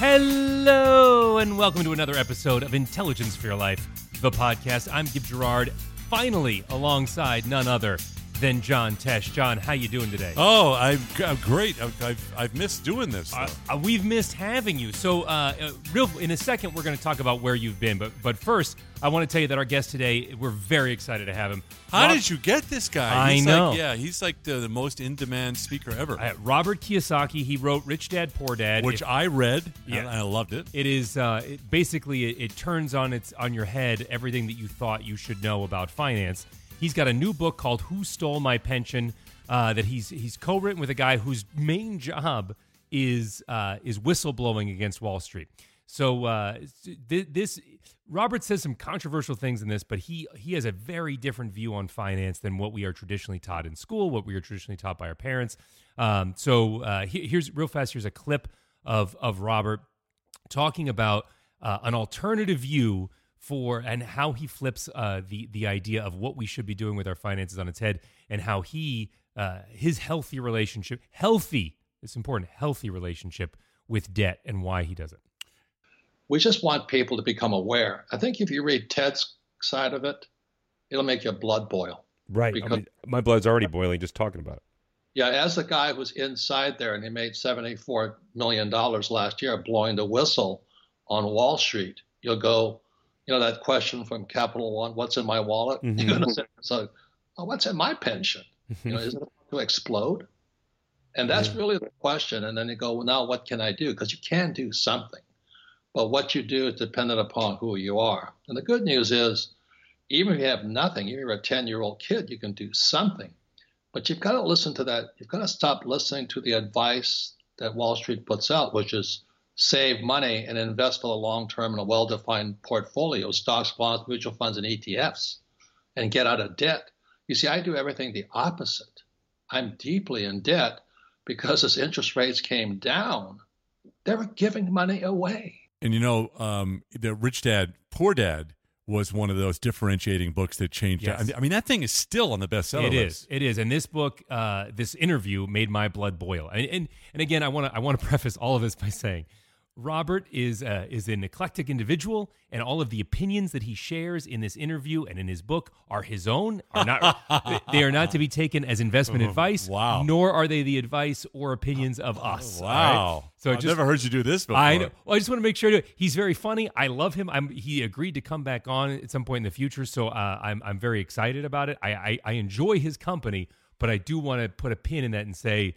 Hello, and welcome to another episode of Intelligence for Your Life, the podcast. I'm Gib Gerard, finally alongside none other than John Tesh. John, how you doing today? Oh, I'm, I'm great. I've, I've, I've missed doing this. Uh, uh, we've missed having you. So, uh, uh, real in a second, we're going to talk about where you've been. But, but first, I want to tell you that our guest today, we're very excited to have him. How Rob- did you get this guy? I he's know. Like, yeah, he's like the, the most in-demand speaker ever. Uh, Robert Kiyosaki. He wrote Rich Dad Poor Dad, which I read. Yeah. and I loved it. It is uh, it, basically it, it turns on its on your head everything that you thought you should know about finance. He's got a new book called "Who Stole My Pension" uh, that he's he's co-written with a guy whose main job is uh, is whistleblowing against Wall Street. So uh, th- this Robert says some controversial things in this, but he he has a very different view on finance than what we are traditionally taught in school, what we are traditionally taught by our parents. Um, so uh, he, here's real fast. Here's a clip of of Robert talking about uh, an alternative view for and how he flips uh, the the idea of what we should be doing with our finances on its head, and how he uh, his healthy relationship, healthy, it's important, healthy relationship with debt, and why he does it. We just want people to become aware. I think if you read Ted's side of it, it'll make your blood boil. Right. Because, I mean, my blood's already boiling just talking about it. Yeah, as the guy who's inside there and he made $74 million last year blowing the whistle on Wall Street, you'll go, you know, that question from Capital One, what's in my wallet? Mm-hmm. To say, so, oh, what's in my pension? You know, is it going to explode? And that's yeah. really the question. And then you go, well, now what can I do? Because you can do something. But what you do is dependent upon who you are. And the good news is, even if you have nothing, even if you're a 10 year old kid, you can do something. But you've got to listen to that. You've got to stop listening to the advice that Wall Street puts out, which is save money and invest for the long term in a well defined portfolio stocks, bonds, mutual funds, and ETFs and get out of debt. You see, I do everything the opposite. I'm deeply in debt because as interest rates came down, they were giving money away. And you know, um, the Rich Dad Poor Dad was one of those differentiating books that changed. Yes. I mean, that thing is still on the bestseller It list. is. It is. And this book, uh, this interview, made my blood boil. And and, and again, I want to I want to preface all of this by saying Robert is uh, is an eclectic individual, and all of the opinions that he shares in this interview and in his book are his own. Are not they are not to be taken as investment oh, advice. Wow! Nor are they the advice or opinions of us. Wow! Right? So I've just, never heard you do this before. I know. Well, I just want to make sure he's very funny. I love him. I'm, he agreed to come back on at some point in the future, so uh, I'm I'm very excited about it. I, I I enjoy his company, but I do want to put a pin in that and say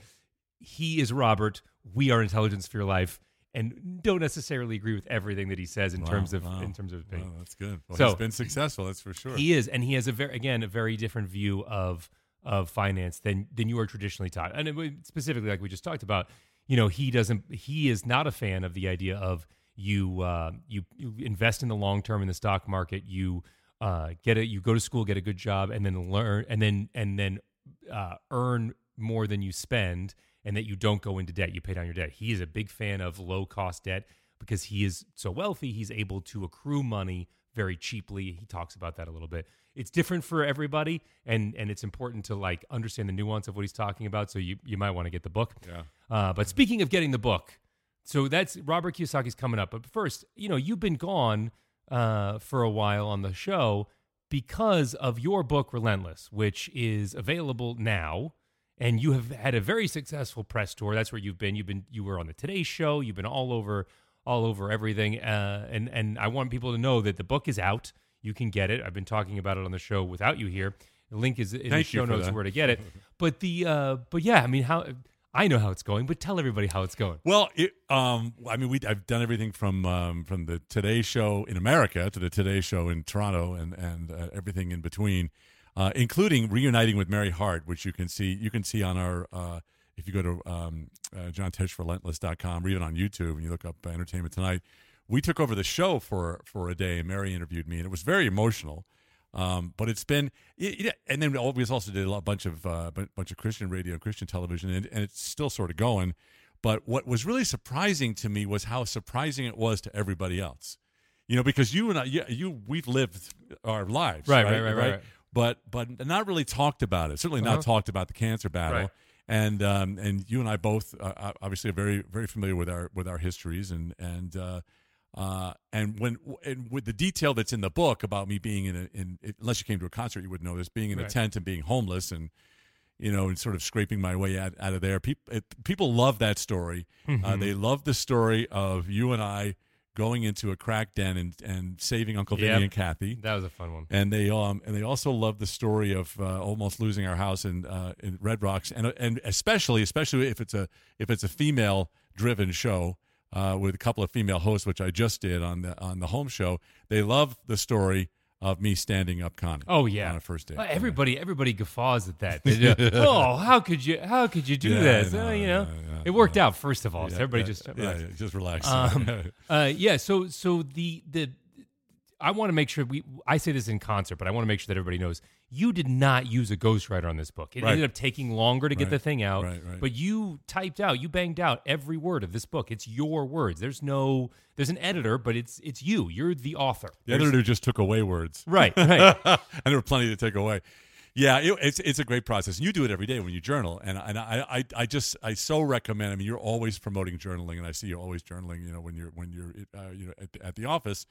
he is Robert. We are Intelligence for Your Life and don't necessarily agree with everything that he says in wow, terms of wow. in terms of wow, that's good. Well, so he's been successful, that's for sure. He is, and he has a very again a very different view of of finance than than you are traditionally taught, and it, specifically like we just talked about. You know, he doesn't. He is not a fan of the idea of you uh, you, you invest in the long term in the stock market. You uh, get it. You go to school, get a good job, and then learn, and then and then uh, earn more than you spend and that you don't go into debt. You pay down your debt. He is a big fan of low cost debt because he is so wealthy. He's able to accrue money very cheaply. He talks about that a little bit. It's different for everybody, and and it's important to like understand the nuance of what he's talking about. So you you might want to get the book. Yeah. Uh, but speaking of getting the book, so that's Robert Kiyosaki's coming up. But first, you know, you've been gone uh, for a while on the show because of your book Relentless, which is available now and you have had a very successful press tour. That's where you've been. You've been you were on the Today Show. You've been all over all over everything. Uh, and and I want people to know that the book is out. You can get it. I've been talking about it on the show without you here. The link is in Thank the show notes that. where to get it. But the uh, but yeah, I mean how. I know how it's going, but tell everybody how it's going. Well, it, um, I mean, we I've done everything from um, from the Today Show in America to the Today Show in Toronto, and and uh, everything in between uh, including reuniting with Mary Hart, which you can see you can see on our uh, if you go to um, uh, johnteshrelentless.com or even on YouTube and you look up Entertainment Tonight. We took over the show for for a day, and Mary interviewed me, and it was very emotional. Um, but it's been, it, it, and then we also did a bunch of uh, bunch of Christian radio, Christian television, and, and it's still sort of going. But what was really surprising to me was how surprising it was to everybody else. You know, because you and I, you, you we've lived our lives, right, right, right, right, right. right but but not really talked about it. Certainly not uh-huh. talked about the cancer battle. Right. and um, and you and I both uh, obviously are very very familiar with our with our histories and and uh, uh, and when and with the detail that's in the book about me being in a in unless you came to a concert you would know this being in Right. a tent and being homeless and you know and sort of scraping my way out, out of there people people love that story Mm-hmm. uh, they love the story of you and I going into a crack den and and saving Uncle Vinny Yep. and Kathy That was a fun one. and they um and they also love the story of uh, almost losing our house in uh, in Red Rocks and and especially especially if it's a if it's a female driven show uh, with a couple of female hosts which I just did on the on the home show they love the story of me standing up Connie Oh yeah, on a first date Uh, everybody, everybody guffaws at that. They oh, how could you? How could you do Yeah, this? know, Uh, you know, yeah, it worked out. First of all, so Yeah, everybody yeah, just yeah, relax. yeah, just relax Um, uh, yeah. So so the the I want to make sure we I say this in concert, but I want to make sure that everybody knows you did not use a ghostwriter on this book. It Right. ended up taking longer to get Right, the thing out, right, right. but you typed out, you banged out every word of this book. It's your words. There's no there's an editor, but it's it's you. You're the author. the There's- editor just took away words Right, right. and there were plenty to take away. Yeah, it, it's it's a great process. And you do it every day when you journal, and and I, I I just I so recommend. I mean, you're always promoting journaling, and I see you always journaling. You know, when you're when you're uh, you know at, at the office,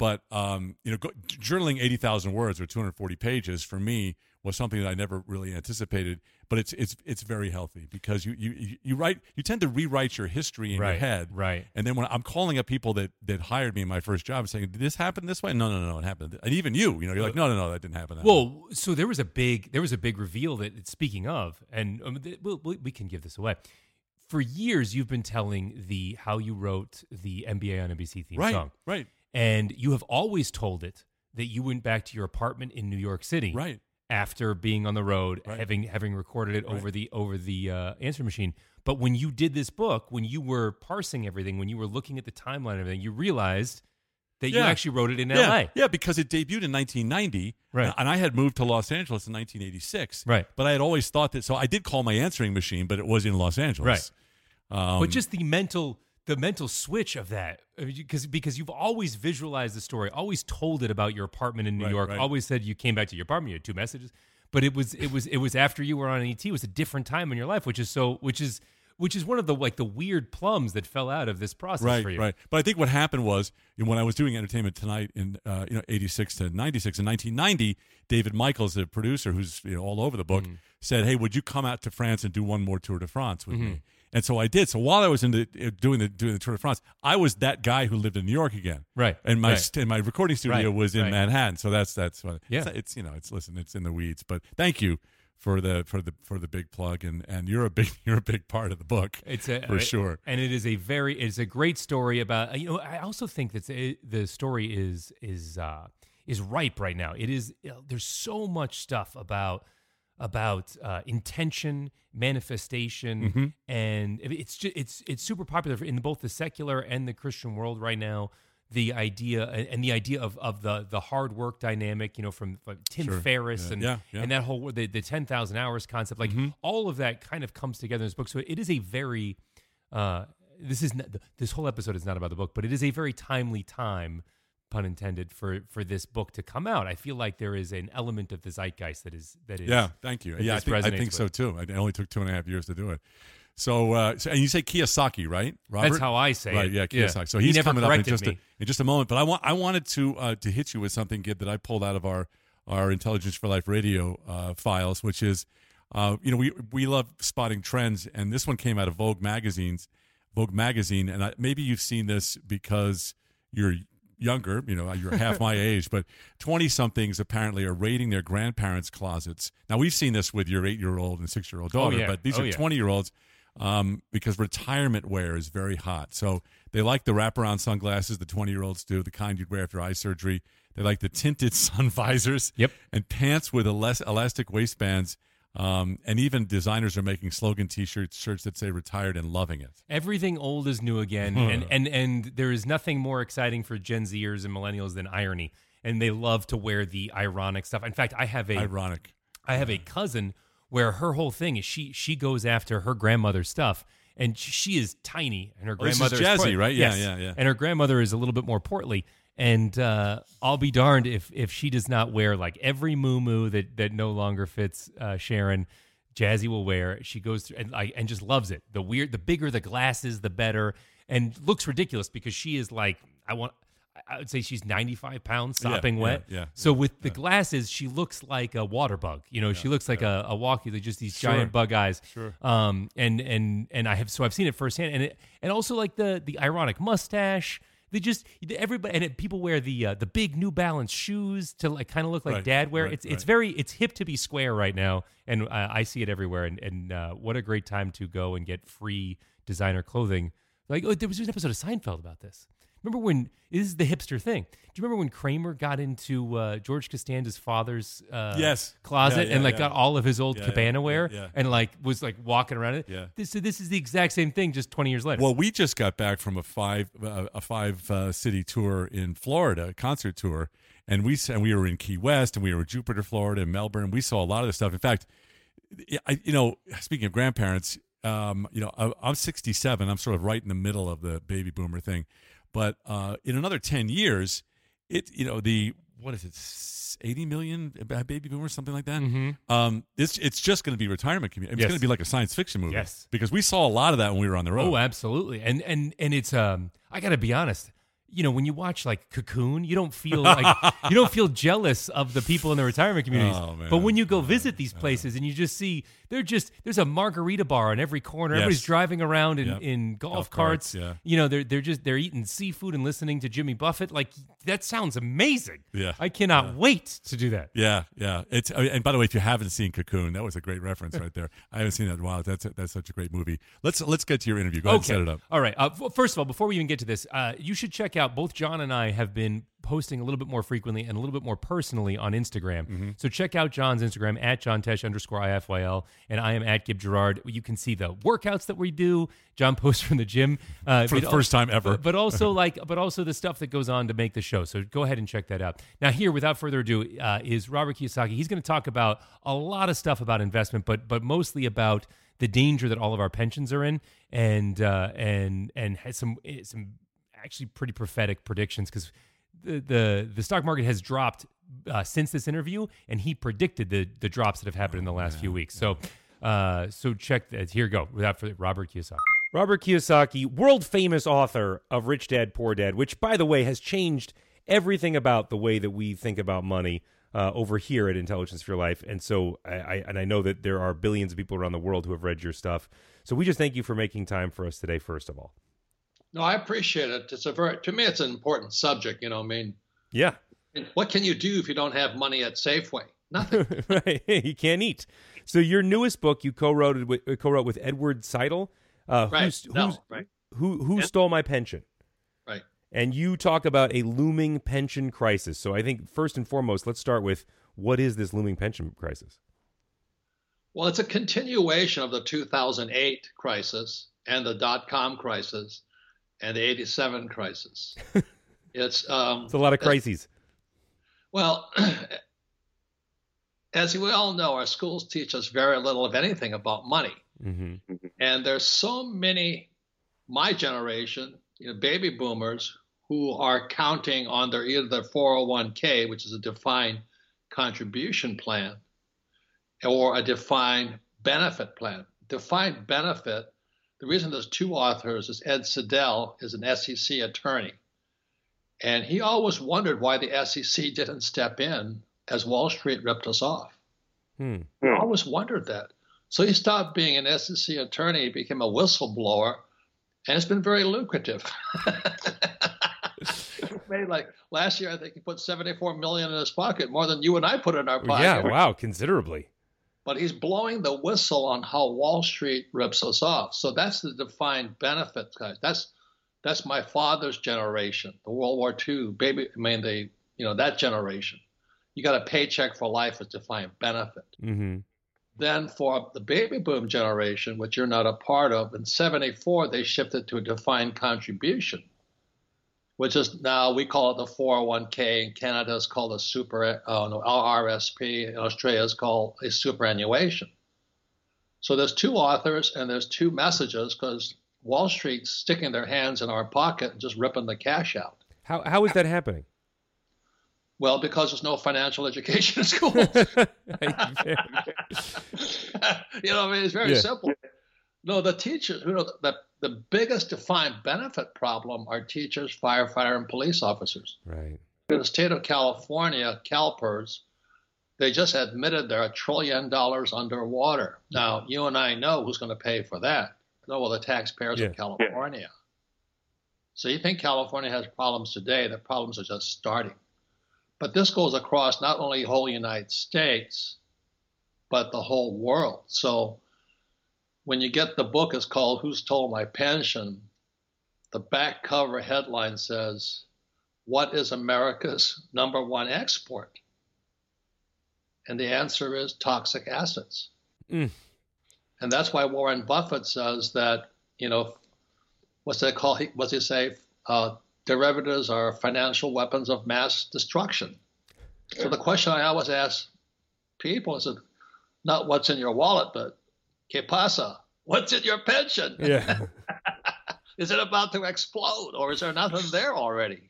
but um, you know, go, journaling eighty thousand words or two hundred forty pages for me was something that I never really anticipated. But it's it's it's very healthy because you you you write you tend to rewrite your history in Right, your head, right. and then when I'm calling up people that, that hired me in my first job saying, Did this happen this way? No, no, no, it happened. And even you, you know, you're like, No, no, no, that didn't happen. That way." Well, so there was a big there was a big reveal that speaking of, and um, th- we'll, we we can give this away. For years, you've been telling the how you wrote the NBA on NBC theme right, song, right, and you have always told it that you went back to your apartment in New York City, right. after being on the road, Right. having having recorded it Right. over the over the uh, answer machine. But when you did this book, when you were parsing everything, when you were looking at the timeline and everything, you realized that you actually wrote it in yeah, L.A. yeah, because it debuted in 1990, Right. And I had moved to Los Angeles in 1986, Right. But I had always thought that. So I did call my answering machine, but it was in Los Angeles, right? Um, but just the mental the mental switch of that because because you've always visualized the story always told it about your apartment in new Right, york right. always said you came back to your apartment you had two messages but it was it was it was after you were on et it was a different time in your life which is so which is which is one of the like the weird plums that fell out of this process right, for you right. But I think what happened was you know, when I was doing Entertainment Tonight in uh, you know 86 to 96 in 1990, David Michaels, the producer who's you know all over the book, Mm-hmm. said, "Hey, would you come out to France and do one more Tour de France with me?" And so I did. So while I was in the uh, doing the doing the Tour de France, I was that guy who lived in New York again. Right, And my right. and my recording studio Right, was in right. Manhattan. So that's that's what Yeah. it's, it's you know it's listen it's in the weeds. But thank you for the for the for the big plug and and you're a big you're a big part of the book. It's a, for sure. and it is a very it's a great story about you know I also think that the- the story is is uh, is ripe right now. It is there's so much stuff about about uh, intention, manifestation, Mm-hmm. and it's just, it's it's super popular in both the secular and the Christian world right now. The idea and the idea of, of the the hard work dynamic, you know, from, from Tim Sure. Ferriss Yeah. and Yeah, yeah. and that whole the, the ten thousand hours concept, like all of that kind of comes together in this book. So it is a very uh, this is not, this whole episode is not about the book, but it is a very timely time, pun intended, for for this book to come out. I feel like there is an element of the zeitgeist that is that is Yeah, thank you. Yeah, I think, I think so too. It only took two and a half years to do it. So, uh, so and you say Kiyosaki, right? Robert? That's how I say right, it. yeah, Kiyosaki. So He he's never coming up in just a, in just a moment. But I want I wanted to uh, to hit you with something Gib, that I pulled out of our our Intelligence for Life radio uh, files, which is, uh, you know, we we love spotting trends, and this one came out of Vogue magazines, Vogue magazine, and I, maybe you've seen this because you're younger, you know, you're half my age, but 20 somethings apparently are raiding their grandparents' closets. Now, we've seen this with your eight year old and six year old daughter, yeah. but these Oh, are yeah. 20 year olds um, because retirement wear is very hot. So they like the wraparound sunglasses the 20 year olds do, the kind you'd wear after eye surgery. They like the tinted sun visors Yep. and pants with elas- elastic waistbands. Um, and even designers are making slogan T-shirts, shirts that say "retired and loving it." Everything old is new again, and and and there is nothing more exciting for Gen Zers and millennials than irony, and they love to wear the ironic stuff. In fact, I have a Ironic. I have a cousin where her whole thing is she she goes after her grandmother's stuff, and she is tiny, and her Oh, this is grandmother jazzy, right? Yeah, Yes. yeah, yeah. And her grandmother is a little bit more portly. And uh, I'll be darned if if she does not wear like every moo that that no longer fits uh, Sharon Jazzy will wear. She goes through and like and just loves it. The weird, the bigger the glasses, the better, and looks ridiculous because she is like I want. I would say she's 95 pounds, sopping yeah, wet. yeah, so with the glasses, she looks like a water bug. You know, she looks like a, a walkie. They're just these Sure. giant bug eyes. Sure. Um. And and and I have so I've seen it firsthand, and it and also like the the ironic mustache. They just everybody and it, people wear the uh, the big New Balance shoes to like kind of look like Right, dad wear. right, it's it's very it's hip to be square right now, and uh, I see it everywhere. And and uh, what a great time to go and get free designer clothing. Like oh, there was an episode of Seinfeld about this. Remember when this is the hipster thing? Do you remember when Kramer got into uh, George Costanza's father's uh, Yes. closet Yeah, yeah, and like yeah. got all of his old cabana wear and like was like walking around it? Yeah. This, so this is the exact same thing, just twenty years later. Well, we just got back from a five uh, a five uh, city tour in Florida, a concert tour, and we and we were in Key West and we were in Jupiter, Florida, and Melbourne. We saw a lot of this stuff. In fact, I, you know, speaking of grandparents, um, you know, I, I'm 67. I'm sort of right in the middle of the baby boomer thing, but uh, in another 10 years, it you know the what is it, 80 million baby boomers, something like that. Um, it's it's just going to be retirement community. It's Yes. going to be like a science fiction movie. Yes. because we saw a lot of that when we were on the road. Oh, absolutely. And and and it's um I got to be honest. You know, when you watch like Cocoon, you don't feel like you don't feel jealous of the people in the retirement communities. Oh. But when you go visit these places and you just see they're just there's a margarita bar on every corner. Yes. Everybody's driving around in, Yep. in golf, Golf carts. carts, yeah. You know, they're they're just they're eating seafood and listening to Jimmy Buffett. Like that sounds amazing. Yeah. I cannot wait to do that. Yeah, yeah. It's uh, and by the way, if you haven't seen Cocoon, that was a great reference right there. I haven't seen that in a while. That's that's such a great movie. Let's let's get to your interview. Go ahead and set it up. All right. Uh, first of all, before we even get to this, uh, you should check out both John and I have been posting a little bit more frequently and a little bit more personally on Instagram. Mm-hmm. So check out John's Instagram at John Tesh underscore IFYL, and I am at Gib Gerard. You can see the workouts that we do. John posts from the gym uh, For the first time ever. but, but also like, but also the stuff that goes on to make the show. So go ahead and check that out. Now, here, without further ado, uh, is Robert Kiyosaki. He's going to talk about a lot of stuff about investment, but but mostly about the danger that all of our pensions are in, and uh, and and has some eh, some actually pretty prophetic predictions because the, the the stock market has dropped uh, since this interview, and he predicted the the drops that have happened in the last few weeks. So. Uh, so check that. Here you go. Without further, Robert Kiyosaki. Robert Kiyosaki, world famous author of Rich Dad Poor Dad, which, by the way, has changed everything about the way that we think about money uh, over here at Intelligence for Your Life. And so, I, I and I know that there are billions of people around the world who have read your stuff. So we just thank you for making time for us today. First of all, No, I appreciate it. It's a very to me, it's an important subject. You know, I mean, yeah, what can you do if you don't have money at Safeway? Nothing. right. you can't eat. So your newest book you co-wrote with, co-wrote with Edward Siedle. Uh, right. who's, no, who's- right. who who Yeah. stole my pension? Right. And you talk about a looming pension crisis. So I think first and foremost, let's start with what is this looming pension crisis? Well, it's a continuation of the 2008 crisis and the dot com crisis and the 87 crisis. it's um, It's a lot of crises. Well, as we all know, our schools teach us very little, if anything, about money. hmm And there's so many, my generation, you know, baby boomers who are counting on their either their 401k, which is a defined contribution plan, or a defined benefit plan. Defined benefit. The reason there's two authors is Ed Siedle is an SEC attorney, and he always wondered why the SEC didn't step in as Wall Street ripped us off. Hmm. I always wondered that. So he stopped being an SEC attorney, became a whistleblower, and it's been very lucrative. Made like last year, I think he put 74 million in his pocket, more than you and I put in our pocket. Yeah, wow, considerably. But he's blowing the whistle on how Wall Street rips us off. So that's the defined benefit, guys. That's that's my father's generation, the World War II baby. I mean, they, you know that generation. You got a paycheck for life with defined benefit. hmm Then for the baby boom generation, which you're not a part of, in 74, they shifted to a defined contribution, which is now we call it the 401k. In Canada, it's called a super, uh, no, RRSP. In Australia, it's called a superannuation. So there's two authors and there's two messages because Wall Street's sticking their hands in our pocket and just ripping the cash out. How how is that happening? Well, because there's no financial education in schools. you know, I mean, it's very Yeah. simple. No, the teachers, you know, the, the biggest defined benefit problem are teachers, firefighter, and police officers. Right. In the state of California, CalPERS, they just admitted they're a trillion dollars underwater. Now, you and I know who's going to pay for that. No, well, the taxpayers Yeah. of California. So you think California has problems today? The problems are just starting. But this goes across not only the whole United States, but the whole world. So when you get the book, it's called Who Stole My Pension? The back cover headline says, What is America's number one export? And the answer is toxic assets. Mm. And that's why Warren Buffett says that, you know, what's that called? He- What's he say? Uh, derivatives are financial weapons of mass destruction. So the question I always ask people is not what's in your wallet, but que pasa? What's in your pension? Yeah. Is it about to explode, or is there nothing there already?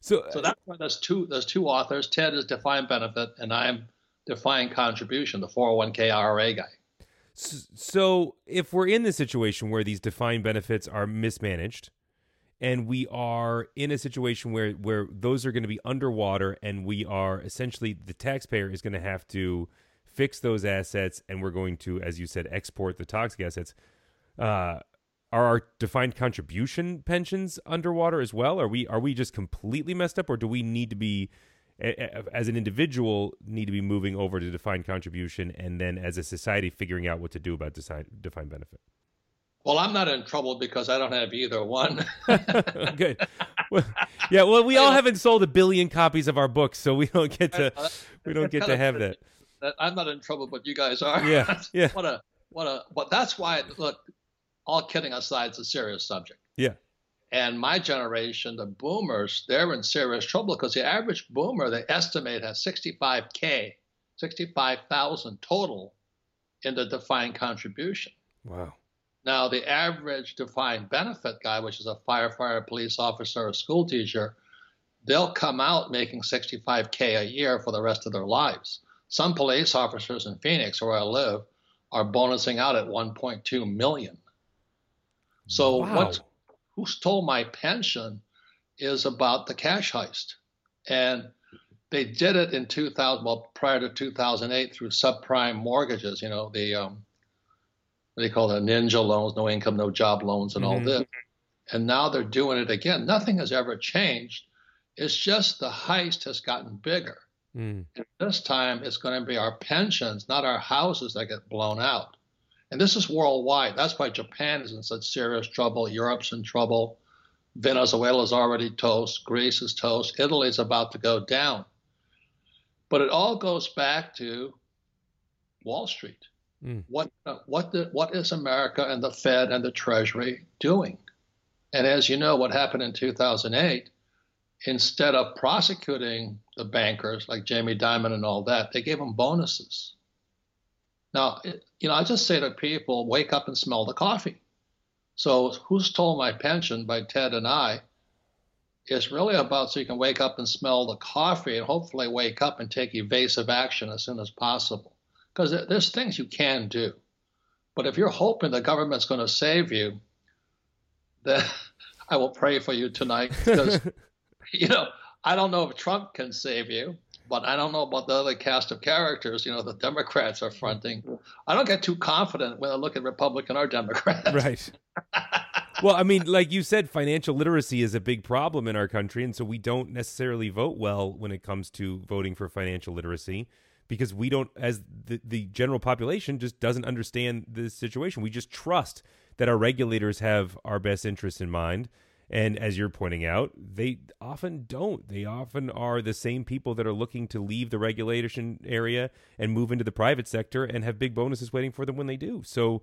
So, So that's why there's two there's two authors. Ted is defined benefit, and I'm defined contribution, the 401k IRA guy. So, if we're in the situation where these defined benefits are mismanaged, and we are in a situation where where those are going to be underwater, and we are essentially the taxpayer is going to have to fix those assets, and we're going to, as you said, export the toxic assets. Uh, are our defined contribution pensions underwater as well? Are we are we just completely messed up, or do we need to be as an individual need to be moving over to defined contribution and then as a society figuring out what to do about design, defined benefit Well, I'm not in trouble because I don't have either one. good well, yeah well we all haven't sold a billion copies of our books so we don't get to we don't get to have that That- I'm not in trouble, but you guys are. Yeah, yeah. what a what a. But that's why. Look, all kidding aside, it's a serious subject. yeah And my generation, the boomers, they're in serious trouble because the average boomer, they estimate, has 65K, 65,000 total in the defined contribution. wow Now, the average defined benefit guy, which is a firefighter, police officer, or school teacher, they'll come out making 65K a year for the rest of their lives. Some police officers in Phoenix, where I live, are bonusing out at 1.2 million. So wow. what's who stole my pension is about the cash heist. And they did it in 2000, well, prior to 2008 through subprime mortgages, you know, the, um, what do you call it, ninja loans, no income, no job loans, and all Mhm. this. And now they're doing it again. Nothing has ever changed. It's just the heist has gotten bigger. Mm. And this time it's going to be our pensions, not our houses that get blown out. And this is worldwide. That's why Japan is in such serious trouble. Europe's in trouble. Venezuela's already toast. Greece is toast. Italy's about to go down. But it all goes back to Wall Street. Mm. What what the, what is America and the Fed and the Treasury doing? And as you know, what happened in 2008, instead of prosecuting the bankers like Jamie Dimon and all that, they gave them bonuses. Now, you know, I just say to people, wake up and smell the coffee. So, Who Stole My Pension by Ted and I is really about so you can wake up and smell the coffee and hopefully wake up and take evasive action as soon as possible. Because there's things you can do. But if you're hoping the government's going to save you, then I will pray for you tonight because you know, I don't know if Trump can save you, but I don't know about the other cast of characters, you know, the Democrats are fronting. I don't get too confident when I look at Republican or Democrat. right well i mean like you said financial literacy is a big problem in our country and so we don't necessarily vote well when it comes to voting for financial literacy because we don't as the, the general population just doesn't understand the situation we just trust that our regulators have our best interests in mind and as you're pointing out they often don't they often are the same people that are looking to leave the regulation area and move into the private sector and have big bonuses waiting for them when they do so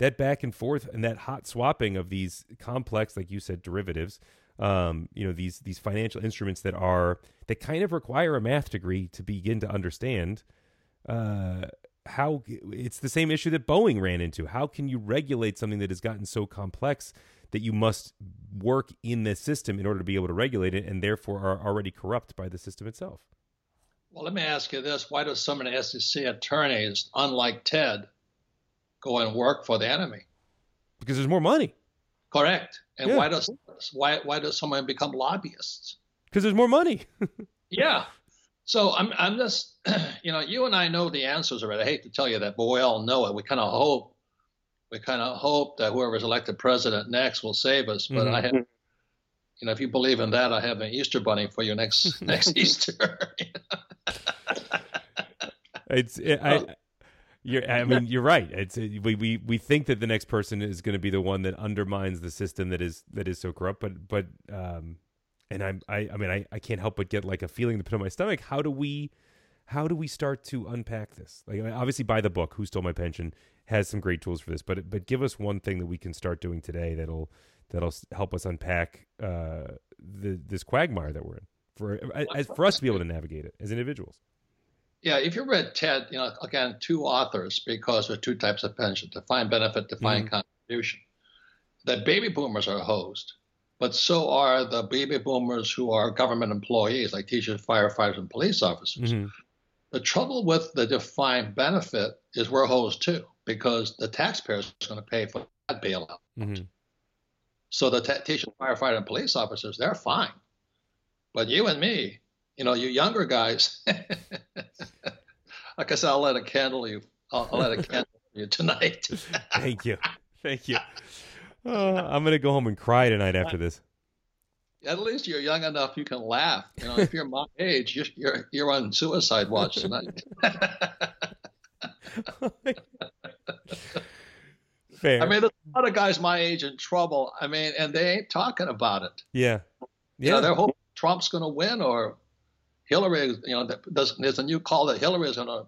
that back and forth and that hot swapping of these complex, like you said, derivatives, um, you know, these these financial instruments that are that kind of require a math degree to begin to understand. Uh, how it's the same issue that Boeing ran into. How can you regulate something that has gotten so complex that you must work in this system in order to be able to regulate it, and therefore are already corrupt by the system itself? Well, let me ask you this: Why do some of the SEC attorneys, unlike Ted, go and work for the enemy. Because there's more money. Correct. And Yeah. why does why why does someone become lobbyists? Because there's more money. Yeah. So I'm I'm just you know you and I know the answers already. I hate to tell you that, but we all know it. We kind of hope we kind of hope that whoever's elected president next will save us. But Mhm. I have you know if you believe in that, I have an Easter bunny for you next next Easter. It's it, I. You're, I mean, you're right. It's we, we we think that the next person is going to be the one that undermines the system that is that is so corrupt. But but um, and I'm I I mean I I can't help but get like a feeling in the pit of my stomach. How do we how do we start to unpack this? Like I mean, obviously, buy the book. Who stole my pension has some great tools for this. But but give us one thing that we can start doing today that'll that'll help us unpack uh the this quagmire that we're in for as, for us to be able to navigate it as individuals. Yeah, if you read TED, you know, again, two authors because there are two types of pension defined benefit, defined contribution. The baby boomers are hosed, but so are the baby boomers who are government employees like teachers, firefighters, and police officers. Mhm. The trouble with the defined benefit is we're hosed too because the taxpayer is going to pay for that bailout. Mhm. So the t- teachers, firefighter, and police officers, they're fine. But you and me, you know, you younger guys, I guess I'll let a candle you. I'll, I'll let a candle you tonight. Thank you. Thank you. Uh, I'm going to go home and cry tonight after this. At least you're young enough you can laugh. You know, if you're my age, you're you're, you're on suicide watch tonight. Fair. I mean, there's a lot of guys my age in trouble. I mean, and they ain't talking about it. yeah. You Yeah. know, they're hoping Trump's going to win or Hillary. You know, there's, there's a new call that Hillary is going to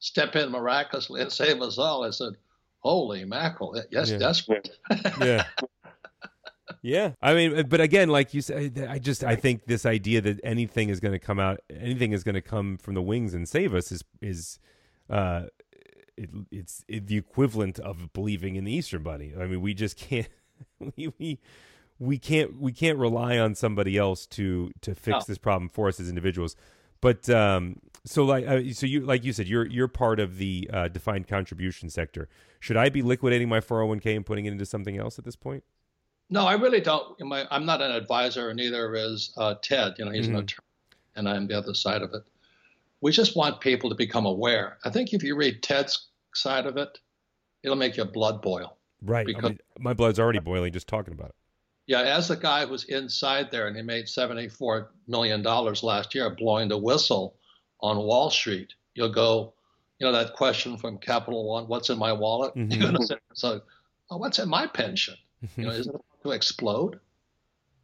step in miraculously and save us all. I said, "Holy mackerel! Yes, Yeah. desperate." yeah. Yeah. I mean, but again, like you said, I just, I think this idea that anything is going to come out, anything is going to come from the wings and save us is, is, uh, it, it's the equivalent of believing in the Easter Bunny. I mean, we just can't, we, we, we can't, we can't rely on somebody else to, to fix No. this problem for us as individuals. But, um, so like, uh, so you, like you said, you're, you're part of the, uh, defined contribution sector. Should I be liquidating my 401k and putting it into something else at this point? No, I really don't. My, I'm not an advisor, and neither is uh, Ted. You know, he's Mhm. an attorney, and I'm the other side of it. We just want people to become aware. I think if you read Ted's side of it, it'll make your blood boil. Right. I Because- mean, my blood's already boiling just talking about it. Yeah, as the guy who's inside there, and he made $74 million last year blowing the whistle on Wall Street, you'll go, you know, that question from Capital One, what's in my wallet? Mhm. To say, so, oh, what's in my pension? You know, is it about to explode?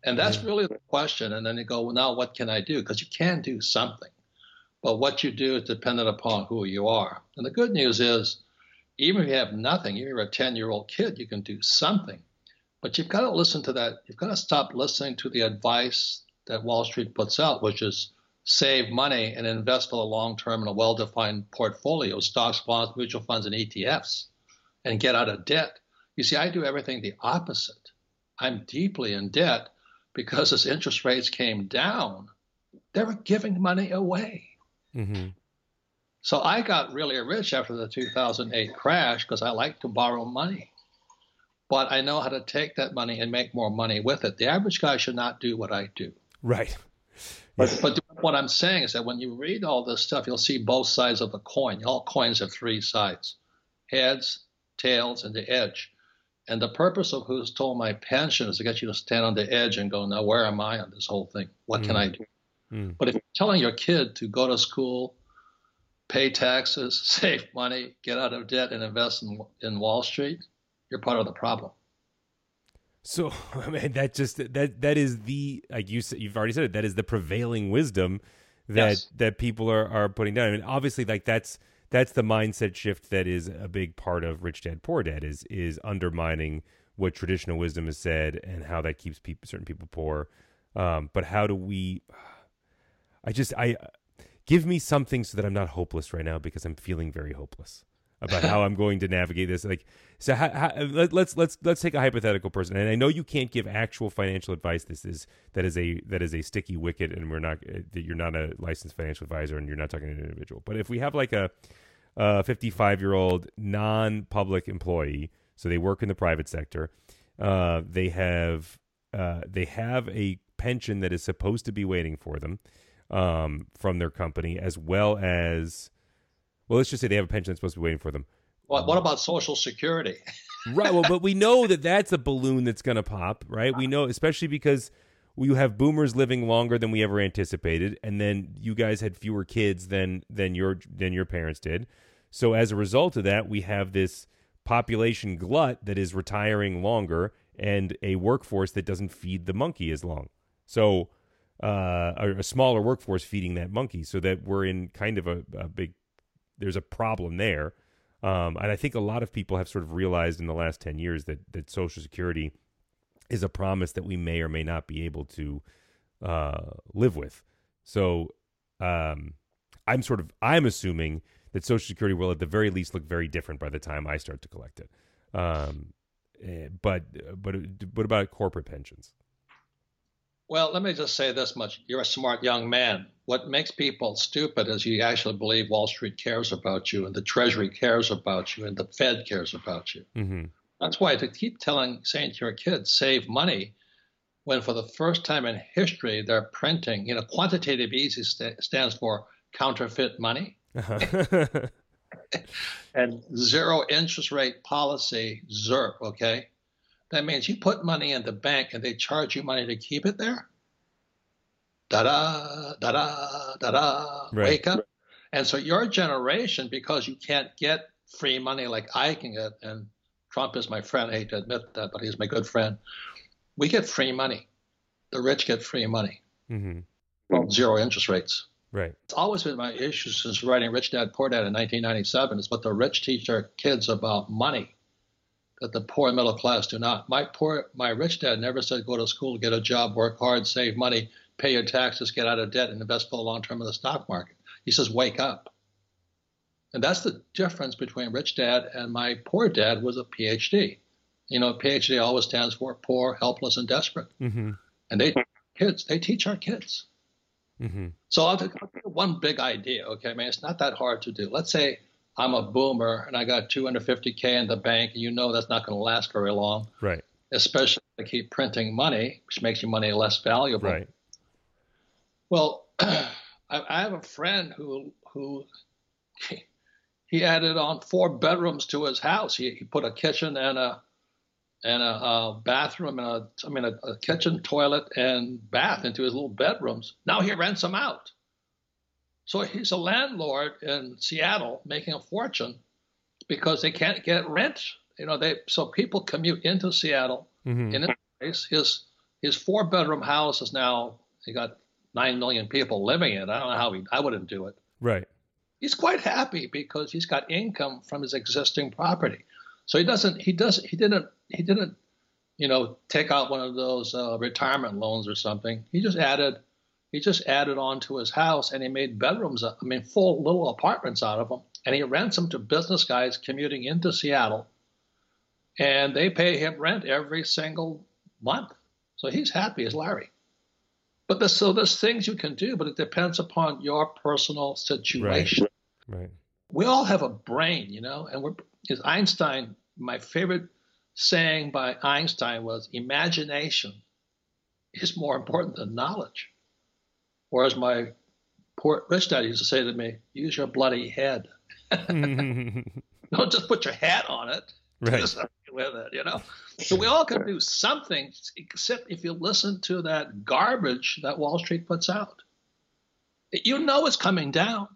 And that's really the question. And then you go, well, now what can I do? Because you can do something. But what you do is dependent upon who you are. And the good news is, even if you have nothing, even if you're a 10 year old kid, you can do something. But you've got to listen to that. You've got to stop listening to the advice that Wall Street puts out, which is save money and invest for the long term in a well defined portfolio stocks, bonds, mutual funds, and ETFs and get out of debt. You see, I do everything the opposite. I'm deeply in debt because as interest rates came down, they were giving money away. Mm-hmm. So I got really rich after the 2008 crash because I like to borrow money. But I know how to take that money and make more money with it. The average guy should not do what I do. Right. But, but what I'm saying is that when you read all this stuff, you'll see both sides of the coin. All coins have three sides heads, tails, and the edge. And the purpose of who stole My Pension is to get you to stand on the edge and go, now, where am I on this whole thing? What can Mm. I do? Mm. But if you're telling your kid to go to school, pay taxes, save money, get out of debt, and invest in, in Wall Street, you're part of the problem. So, I mean, that just that that is the like you said, you've already said it. That is the prevailing wisdom that Yes. that people are are putting down. I mean, obviously, like that's that's the mindset shift that is a big part of Rich Dad Poor Dad is is undermining what traditional wisdom has said and how that keeps people certain people poor. Um, but how do we? I just I give me something so that I'm not hopeless right now because I'm feeling very hopeless about how I'm going to navigate this. Like, so how, how, let, let's let's let's take a hypothetical person, and I know you can't give actual financial advice. This is that is a that is a sticky wicket, and we're not that you're not a licensed financial advisor, and you're not talking to an individual. But if we have like a a 55 year old non public employee, so they work in the private sector. Uh, they have uh, they have a pension that is supposed to be waiting for them um, from their company, as well as well, let's just say they have a pension that's supposed to be waiting for them. What, what about Social Security? right. Well, but we know that that's a balloon that's going to pop, right? We know, especially because you have boomers living longer than we ever anticipated, and then you guys had fewer kids than than your than your parents did. So as a result of that, we have this population glut that is retiring longer and a workforce that doesn't feed the monkey as long. So uh, a, a smaller workforce feeding that monkey, so that we're in kind of a, a big. There's a problem there. Um, and I think a lot of people have sort of realized in the last 10 years that, that Social Security is a promise that we may or may not be able to uh, live with. So um, I'm sort of I'm assuming that Social Security will at the very least look very different by the time I start to collect it. Um, eh, but but what about corporate pensions? Well, let me just say this much. You're a smart young man. What makes people stupid is you actually believe Wall Street cares about you and the Treasury cares about you and the Fed cares about you. Mm-hmm. That's why to keep telling, saying to your kids, save money, when for the first time in history they're printing, you know, quantitative easy st- stands for counterfeit money. Uh-huh. and zero interest rate policy, ZIRP, okay? That means you put money in the bank and they charge you money to keep it there. Da da, da da, da da. Right. Wake up. And so your generation, because you can't get free money like I can get, and Trump is my friend, I hate to admit that, but he's my good friend. We get free money. The rich get free money. mm-hmm. Well, zero interest rates. Right. It's always been my issue since writing Rich Dad Poor Dad in 1997 is what the rich teach their kids about money that the poor and middle class do not. My poor, my rich dad never said go to school, get a job, work hard, save money, pay your taxes, get out of debt, and invest for the long term in the stock market. He says wake up. And that's the difference between rich dad and my poor dad was a PhD. You know, PhD always stands for poor, helpless, and desperate. Mm-hmm. And they kids, they teach our kids. Mm-hmm. So I'll take one big idea. Okay, I mean, it's not that hard to do. Let's say I'm a boomer and I got 250k in the bank, and you know that's not going to last very long, Right. especially if they keep printing money, which makes your money less valuable. Right. Well, I, I have a friend who who he added on four bedrooms to his house. He, he put a kitchen and a and a, a bathroom and a I mean a, a kitchen, toilet, and bath into his little bedrooms. Now he rents them out. So he's a landlord in Seattle making a fortune because they can't get rent. You know, they so people commute into Seattle Mm-hmm. in his place. His his four bedroom house is now he got nine million people living in it. I don't know how he I wouldn't do it. Right. He's quite happy because he's got income from his existing property. So he doesn't he doesn't he didn't he didn't you know take out one of those uh, retirement loans or something. He just added he just added on to his house and he made bedrooms I mean full little apartments out of them and he rents them to business guys commuting into Seattle and they pay him rent every single month. So he's happy as Larry. But so there's things you can do, but it depends upon your personal situation. Right. We all have a brain, you know, and we're is Einstein. My favorite saying by Einstein was, "Imagination is more important than knowledge." Whereas my poor rich dad used to say to me, "Use your bloody head. Don't just put your hat on it." right. Just with it, you know. So we all can do something, except if you listen to that garbage that Wall Street puts out. You know it's coming down.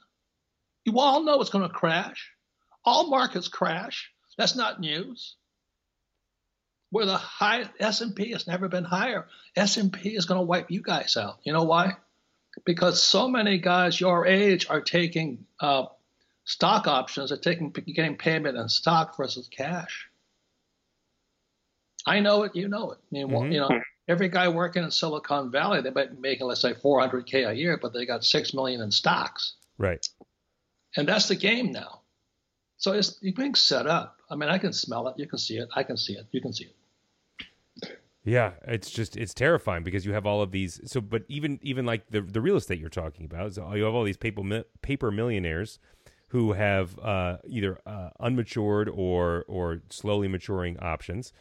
You all know it's going to crash. All markets crash. That's not news. Where the high S&P has never been higher. S&P is going to wipe you guys out. You know why? Because so many guys your age are taking uh, stock options, are taking getting payment in stock versus cash. I know it. You know it. I mean, Mhm. you know, every guy working in Silicon Valley, they might be making let's say 400k a year, but they got six million in stocks, Right. and that's the game now. So it's being set up. I mean, I can smell it. You can see it. I can see it. You can see it. Yeah, it's just it's terrifying because you have all of these. So, but even even like the the real estate you're talking about, so you have all these paper paper millionaires who have uh, either uh, unmatured or or slowly maturing options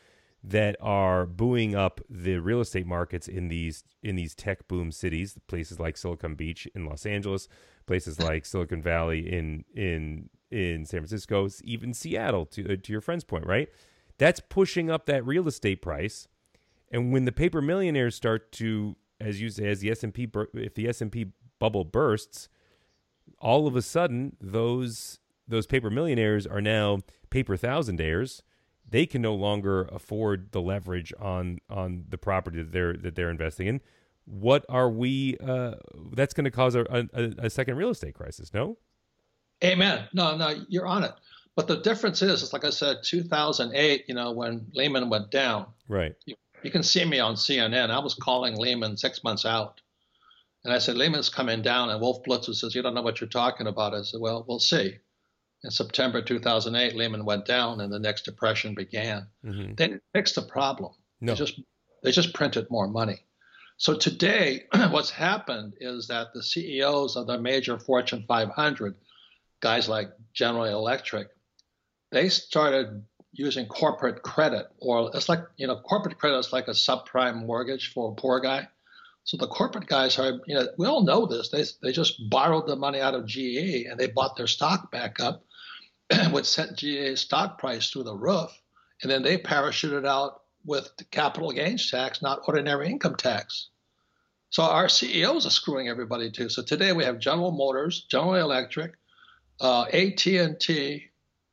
that are buoying up the real estate markets in these in these tech boom cities, places like Silicon Beach in Los Angeles, places like Silicon Valley in in in San Francisco, even Seattle. To to your friend's point, right? That's pushing up that real estate price, and when the paper millionaires start to, as you say, as the S and P, if the S and P bubble bursts, all of a sudden those those paper millionaires are now paper thousandaires they can no longer afford the leverage on on the property that they're that they're investing in. What are we? Uh, that's going to cause a, a, a second real estate crisis. No. Amen. No, no, you're on it. But the difference is, it's like I said, 2008. You know, when Lehman went down. Right. You, you can see me on CNN. I was calling Lehman six months out. And I said, Lehman's coming down. And Wolf Blitzer says, You don't know what you're talking about. I said, Well, we'll see in September 2008, Lehman went down and the next depression began. Mm-hmm. They didn't fix the problem. No. They just they just printed more money. So today, what's happened is that the CEOs of the major Fortune 500, guys like General Electric, they started using corporate credit, or it's like you know, corporate credit is like a subprime mortgage for a poor guy. So the corporate guys are, you know, we all know this. They they just borrowed the money out of GE and they bought their stock back up which sent GE's stock price through the roof, and then they parachuted out with the capital gains tax, not ordinary income tax. So our CEOs are screwing everybody too. So today we have General Motors, General Electric, uh, AT&T,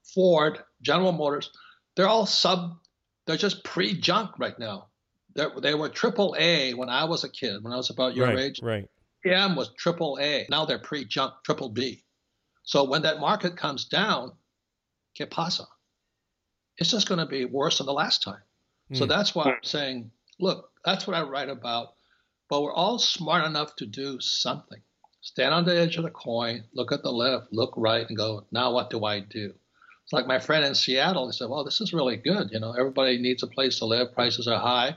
Ford, General Motors. They're all sub. They're just pre-junk right now. They're, they were triple A when I was a kid. When I was about your right, age, right? PM was triple A. Now they're pre-junk, triple B. So when that market comes down, ¿Qué pasa? It's just going to be worse than the last time. Mm. So hmm. that's why I'm saying, look, that's what I write about. But we're all smart enough to do something. Stand on the edge of the coin, look at the left, look right, and go, now what do I do? It's like my friend in Seattle. He said, well, this is really good. You know, everybody needs a place to live. Prices are high.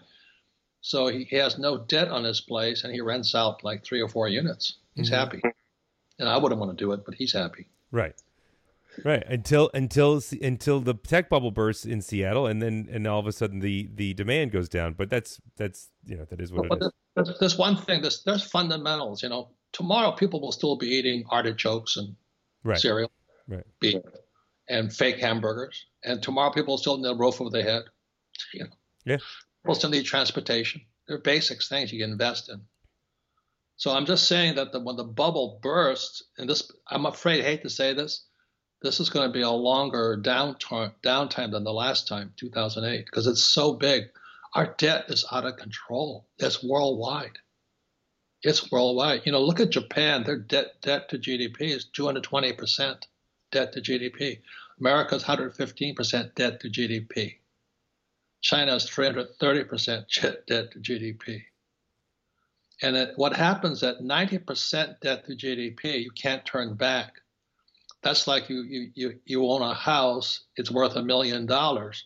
So he, has no debt on his place, and he rents out like three or four units. He's mm-hmm. happy. And I wouldn't want to do it, but he's happy. Right. Right until until until the tech bubble bursts in Seattle, and then and all of a sudden the the demand goes down. But that's that's you know that is what but it there's, is. There's one thing. There's there's fundamentals. You know, tomorrow people will still be eating artichokes and right. cereal, right, and fake hamburgers. And tomorrow people will still need a roof over their head. You know, yeah, people still need transportation. They're basics things you can invest in. So I'm just saying that the, when the bubble bursts, and this, I'm afraid, I hate to say this, this is going to be a longer downturn downtime than the last time, 2008, because it's so big. Our debt is out of control. It's worldwide. It's worldwide. You know, look at Japan. Their debt debt to GDP is 220 percent debt to GDP. America's 115 percent debt to GDP. China's 330 percent debt to GDP. And it, what happens at 90 percent debt to GDP, you can't turn back that's like you, you, you, you own a house, it's worth a million dollars,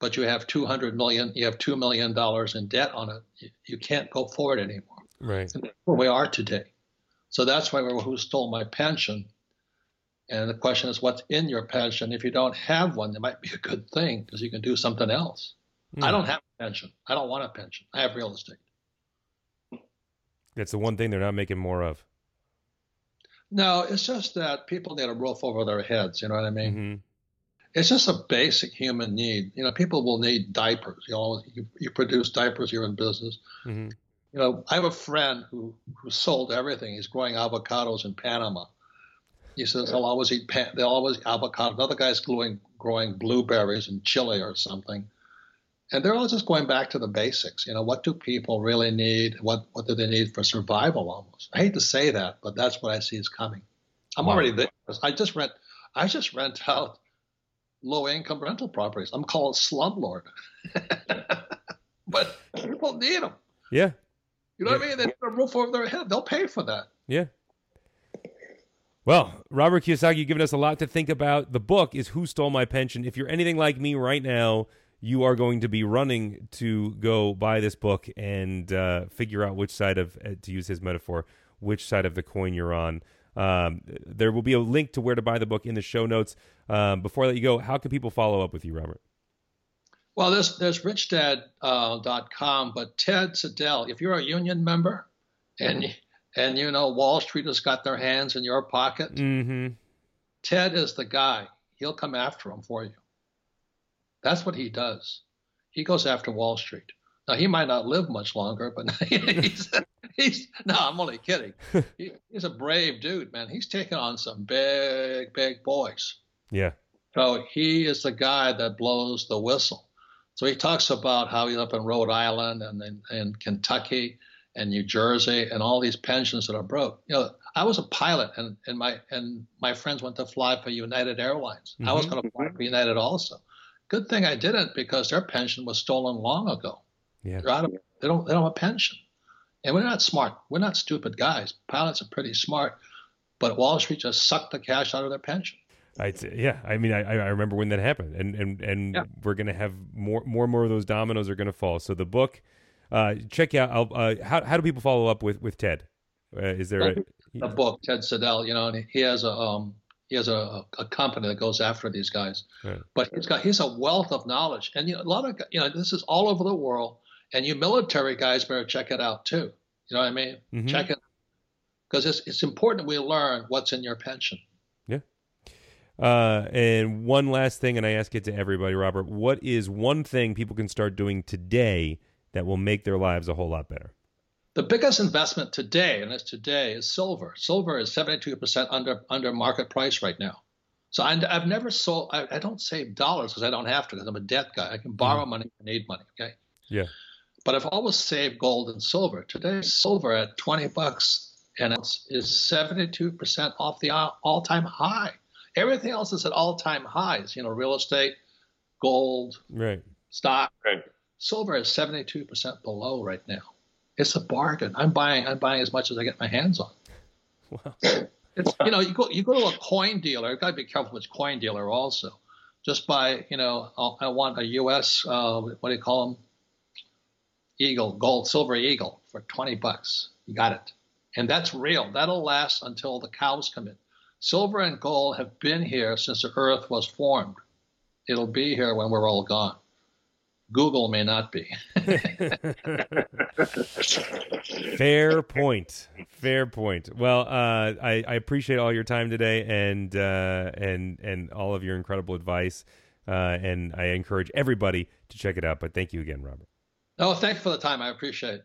but you have 200 million, you have $2 million in debt on it. You, you can't go forward anymore. Right. And where we are today. So that's why we're who stole my pension. And the question is, what's in your pension? If you don't have one, it might be a good thing because you can do something else. Mm. I don't have a pension. I don't want a pension. I have real estate. That's the one thing they're not making more of. No, it's just that people need a roof over their heads. You know what I mean? Mm-hmm. It's just a basic human need. You know, people will need diapers. You know, you, you produce diapers, you're in business. Mm-hmm. You know, I have a friend who who sold everything. He's growing avocados in Panama. He says they'll always eat pan- they'll always eat avocado. Another guy's growing growing blueberries in Chile or something and they're all just going back to the basics. You know, what do people really need? What what do they need for survival? Almost. I hate to say that, but that's what I see is coming. I'm wow. already there. I just rent. I just rent out low income rental properties. I'm called slumlord, but people need them. Yeah. You know yeah. what I mean? They need a roof over their head. They'll pay for that. Yeah. Well, Robert Kiyosaki, given us a lot to think about. The book is Who Stole My Pension. If you're anything like me right now, you are going to be running to go buy this book and uh, figure out which side of, uh, to use his metaphor, which side of the coin you're on. Um, there will be a link to where to buy the book in the show notes. Um, before I let you go, how can people follow up with you, Robert? Well, there's there's richdad.com, uh, but Ted Siedle, if you're a union member and and you know Wall Street has got their hands in your pocket, mm-hmm. Ted is the guy. He'll come after them for you. That's what he does. He goes after Wall Street. Now he might not live much longer, but he's, he's no, I'm only kidding. He, he's a brave dude, man. He's taking on some big, big boys. Yeah. So he is the guy that blows the whistle. So he talks about how he's up in Rhode Island and in, in Kentucky and New Jersey and all these pensions that are broke. You know, I was a pilot and, and my and my friends went to fly for United Airlines. Mm-hmm. I was mm-hmm. going to fly for United also. Good thing I didn't because their pension was stolen long ago. Yeah. Of, they don't they don't have a pension. And we're not smart. We're not stupid guys. Pilots are pretty smart, but Wall Street just sucked the cash out of their pension. I yeah, I mean, I, I remember when that happened, and and and yeah. we're gonna have more more and more of those dominoes are gonna fall. So the book, uh, check out. Uh, how how do people follow up with with Ted? Uh, is there a, a, book Ted Siedle? You know, and he has a um he has a, a company that goes after these guys, right. but he's got he's a wealth of knowledge, and you know, a lot of you know this is all over the world, and you military guys better check it out too. You know what I mean? Mm-hmm. Check it because it's it's important we learn what's in your pension. Yeah. Uh, and one last thing, and I ask it to everybody, Robert. What is one thing people can start doing today that will make their lives a whole lot better? The biggest investment today, and it's today, is silver. Silver is 72% under under market price right now. So I, have never sold. I, I, don't save dollars because I don't have to because I'm a debt guy. I can borrow mm. money if I need money. Okay. Yeah. But I've always saved gold and silver. Today, silver at 20 bucks and it's is 72% off the all-time high. Everything else is at all time highs. You know, real estate, gold, right, stock. Right. Silver is seventy two percent below right now. It's a bargain. I'm buying. I'm buying as much as I get my hands on. Wow. It's you know you go you go to a coin dealer. You got to be careful with coin dealer also. Just buy you know I want a U.S. Uh, what do you call them? Eagle, gold, silver eagle for twenty bucks. You got it, and that's real. That'll last until the cows come in. Silver and gold have been here since the earth was formed. It'll be here when we're all gone. Google may not be. Fair point. Fair point. Well, uh, I, I, appreciate all your time today and uh, and and all of your incredible advice. Uh, and I encourage everybody to check it out. But thank you again, Robert. Oh, thanks for the time. I appreciate it.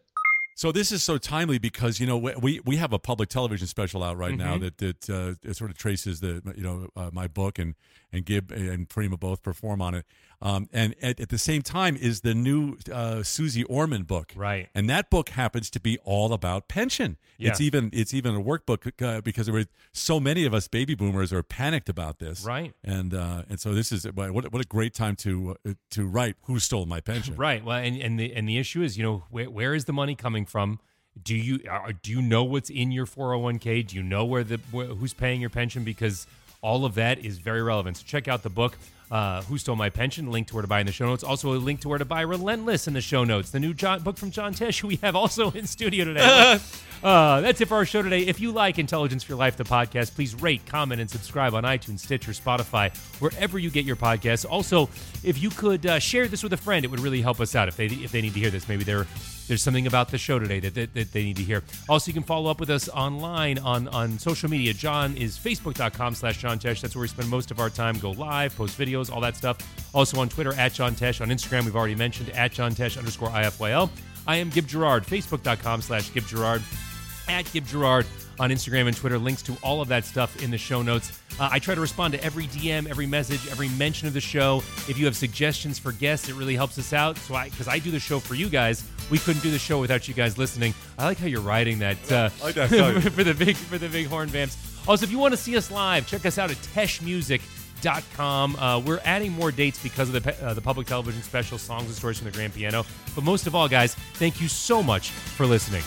So this is so timely because you know we we have a public television special out right mm-hmm. now that that uh, sort of traces the you know uh, my book and and Gib and Prima both perform on it. Um, and at, at, the same time is the new uh, Suze Orman book, right? And that book happens to be all about pension. Yeah. It's even it's even a workbook uh, because there were so many of us baby boomers are panicked about this, right? And uh, and so this is what what a great time to uh, to write who stole my pension, right? Well, and and the and the issue is you know where where is the money coming from? Do you uh, do you know what's in your 401k? Do you know where the who's paying your pension? Because all of that is very relevant. So check out the book uh, Who Stole My Pension, link to where to buy in the show notes. Also, a link to where to buy Relentless in the show notes, the new John, book from John Tesh, who we have also in studio today. uh, that's it for our show today. If you like Intelligence for Your Life, the podcast, please rate, comment, and subscribe on iTunes, Stitcher, Spotify, wherever you get your podcasts. Also, if you could uh, share this with a friend, it would really help us out if they if they need to hear this. Maybe they're there's something about the show today that, that, that, they need to hear. Also, you can follow up with us online on, on social media. John is facebook.com slash John Tesh. That's where we spend most of our time. Go live, post videos, all that stuff. Also on Twitter, at John Tesh. On Instagram, we've already mentioned, at John Tesh underscore IFYL. I am Gib Gerard, facebook.com slash Gib Gerard, at Gib Gerard on Instagram and Twitter. Links to all of that stuff in the show notes. Uh, I try to respond to every DM, every message, every mention of the show. If you have suggestions for guests, it really helps us out. So I, because I do the show for you guys, we couldn't do the show without you guys listening. I like how you're writing that, uh, like that for the big for the big horn vamps. Also, if you want to see us live, check us out at teshmusic.com. Uh, we're adding more dates because of the, uh, the public television special, Songs and Stories from the Grand Piano. But most of all, guys, thank you so much for listening.